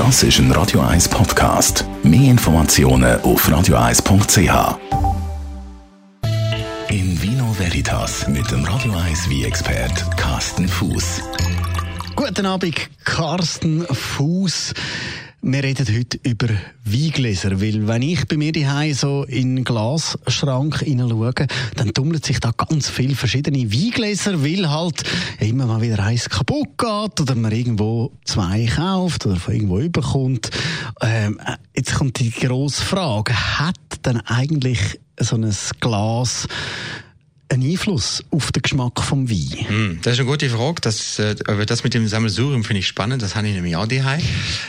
Das ist ein Radio 1 Podcast. Mehr Informationen auf radio1.ch. In Vino Veritas mit dem Radio 1 wie expert Carsten Fuß. Guten Abend, Carsten Fuß. Wir reden heute über Weingläser, weil wenn ich bei mir daheim so in den Glasschrank hineinschaue, dann tummelt sich da ganz viele verschiedene Weingläser, weil halt immer mal wieder eins kaputt geht oder man irgendwo zwei kauft oder von irgendwo überkommt. Ähm, jetzt kommt die grosse Frage, hat denn eigentlich so ein Glas einen Einfluss auf den Geschmack vom Wein? Hm, das ist eine gute Frage. Das, äh, das mit dem Sammelsurium finde ich spannend. Das habe ich nämlich auch daheim,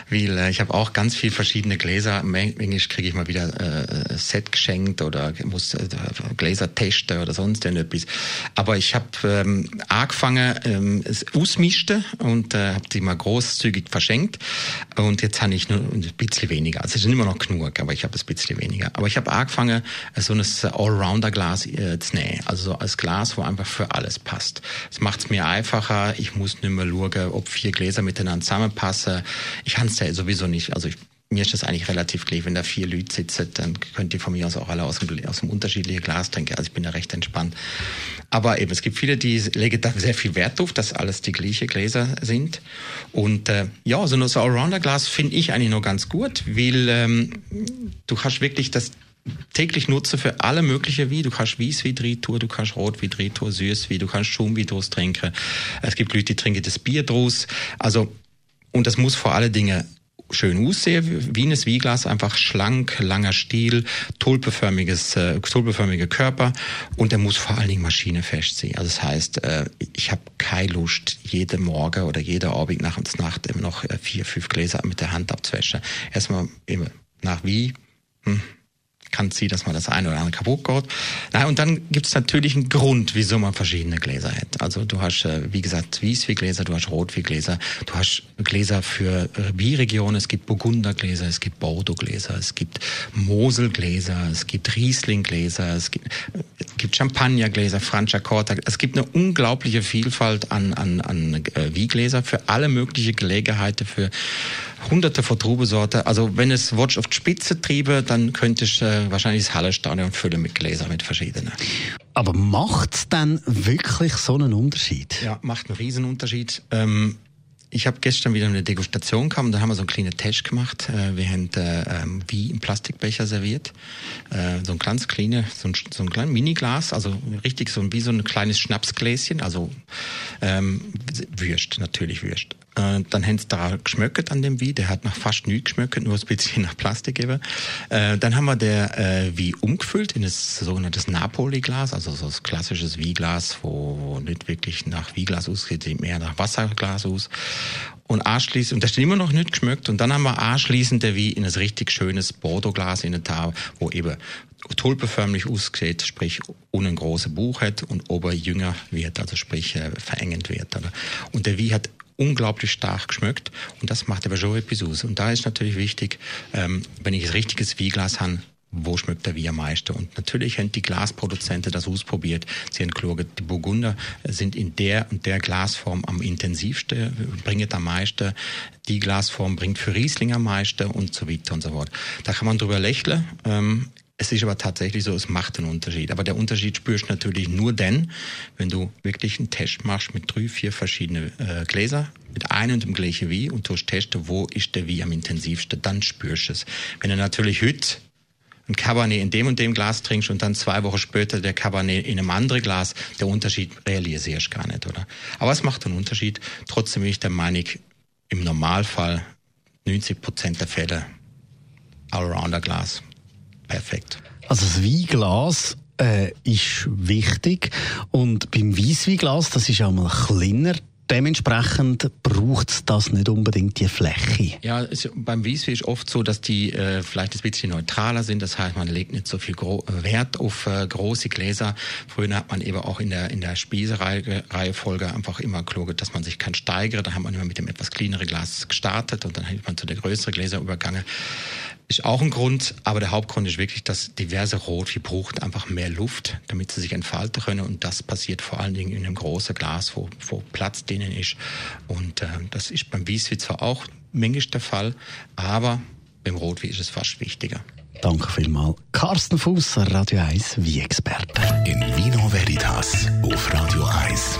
weil äh, ich habe auch ganz viele verschiedene Gläser. Manchmal kriege ich mal wieder äh, Set geschenkt oder muss äh, Gläser testen oder sonst irgendetwas. Aber ich habe ähm, angefangen, ähm, es ausmischte und äh, habe die mal großzügig verschenkt. Und jetzt habe ich nur ein bisschen weniger. Also es ist immer noch genug, aber ich habe ein bisschen weniger. Aber ich habe angefangen, so ein Allrounder-Glas äh, zu nähen. Also so als Glas, wo einfach für alles passt. Es macht es mir einfacher. Ich muss nicht mehr schauen, ob vier Gläser miteinander zusammenpassen. Ich kann es ja sowieso nicht. Also ich, mir ist das eigentlich relativ klar. Wenn da vier Leute sitzen, dann könnt ihr von mir aus auch alle aus dem, aus dem unterschiedlichen Glas trinken. Also ich bin da recht entspannt. Aber eben, es gibt viele, die legen da sehr viel Wert drauf, dass alles die gleichen Gläser sind. Und äh, ja, so ein Allrounder-Glas finde ich eigentlich noch ganz gut, weil ähm, du hast wirklich das täglich nutze für alle möglichen wie. Du kannst Weißwein drin tun, du kannst Rotwein drin tun, Süßwein, du kannst Schaumwein draus trinken. Es gibt Leute, die trinken das Bier draus. Also, und das muss vor allen Dingen schön aussehen, wie ein Weinglas, einfach schlank, langer Stiel, tulpeförmiges, äh, tulpeförmiger Körper und der muss vor allen Dingen maschinefest sein. Also das heißt, äh, ich habe keine Lust, jede Morgen oder jede Abend nach der Nacht immer noch äh, vier, fünf Gläser mit der Hand abzuwaschen. Erstmal immer nach wie, hm, kann sein, dass man das eine oder andere kaputt geht. Na, und dann gibt es natürlich einen Grund, wieso man verschiedene Gläser hat. Also du hast, äh, wie gesagt, Weißweingläser, du hast Rotweingläser, du hast Gläser für Bierregionen, es gibt Burgundergläser, es gibt Bordeauxgläser, es gibt Moselgläser, es gibt Rieslinggläser, es gibt, es gibt Champagnergläser, Franciacorta. Es gibt eine unglaubliche Vielfalt an, an, an äh, Wiegläser für alle möglichen Gelegenheiten, für hunderte von Trubesorte. Also wenn es Watch auf die Spitze triebe, dann könnte ich äh, wahrscheinlich das Hallenstadion füllen mit Gläsern, mit verschiedenen. Aber macht es dann wirklich so einen Unterschied? Ja, macht einen riesen Unterschied. Ähm, ich habe gestern wieder eine Degustation gehabt da haben wir so einen kleinen Test gemacht. Äh, wir haben äh, ähm, wie im Plastikbecher serviert. Äh, so ein ganz kleines, so ein, so ein kleines Miniglas, also richtig so wie so ein kleines Schnapsgläschen, also ähm, Würst, natürlich Würst. Äh, dann haben sie da geschmöckert an dem Wein, der hat nach fast nichts geschmöckert, nur ein bisschen nach Plastik gegeben. Äh, dann haben wir der äh, wie umgefüllt in das sogenanntes Napoli-Glas, also so ein klassisches Wieglas, wo nicht wirklich nach Wieglas aussieht, mehr nach Wasserglas aus. Und anschließend, und das ist immer noch nicht geschmückt, und dann haben wir anschließend der wie in ein richtig schönes Bordeaux-Glas in der Tar, wo eben tulpeförmlich aussieht, sprich ohne ein großes Buch hat und ober jünger wird, also sprich äh, verengend wird. Und der Wie hat unglaublich stark geschmückt und das macht aber schon etwas aus. Und da ist natürlich wichtig, ähm, wenn ich ein richtiges Wieglas habe, wo schmeckt der wie am meisten? Und natürlich haben die Glasproduzenten das ausprobiert. Sie haben geschaut, die Burgunder sind in der und der Glasform am intensivsten, bringen am meisten. Die Glasform bringt für Riesling am meisten und so weiter und so fort. Da kann man drüber lächeln. Ähm, es ist aber tatsächlich so, es macht einen Unterschied. Aber der Unterschied spürst du natürlich nur dann, wenn du wirklich einen Test machst mit drei, vier verschiedenen äh, Gläser, mit einem und dem gleichen Wie und du testest, wo ist der Wie am intensivsten, dann spürst du es. Wenn du natürlich heute ein Cabernet in dem und dem Glas trinkst und dann zwei Wochen später der Cabernet in einem anderen Glas, der Unterschied realisierst du gar nicht, oder? Aber es macht einen Unterschied. Trotzdem bin ich der Meinung, im Normalfall 90 Prozent der Fälle Allrounder-Glas perfekt. Also das Weinglas äh, ist wichtig und beim Weißweinglas, das ist auch mal kleiner, dementsprechend braucht das nicht unbedingt die Fläche. Ja, es, beim Weißwein ist oft so, dass die äh, vielleicht ein bisschen neutraler sind. Das heißt, man legt nicht so viel Gro Wert auf äh, große Gläser. Früher hat man eben auch in der in der Spiesereihefolge einfach immer geschaut, dass man sich kann steigern. Da hat man immer mit dem etwas kleineren Glas gestartet und dann hat man zu der größeren Gläser übergangen. Ist auch ein Grund, aber der Hauptgrund ist wirklich, dass diverse Rot, braucht einfach mehr Luft, damit sie sich entfalten können. Und das passiert vor allen Dingen in einem großen Glas, wo, wo Platz drinnen ist. Und äh, das ist beim Wieswi zwar auch manchmal der Fall, aber beim Rotwein ist es fast wichtiger. Danke vielmals. Carsten Fuß, Radio 1 wie Experte. In Vino Veritas auf Radio 1.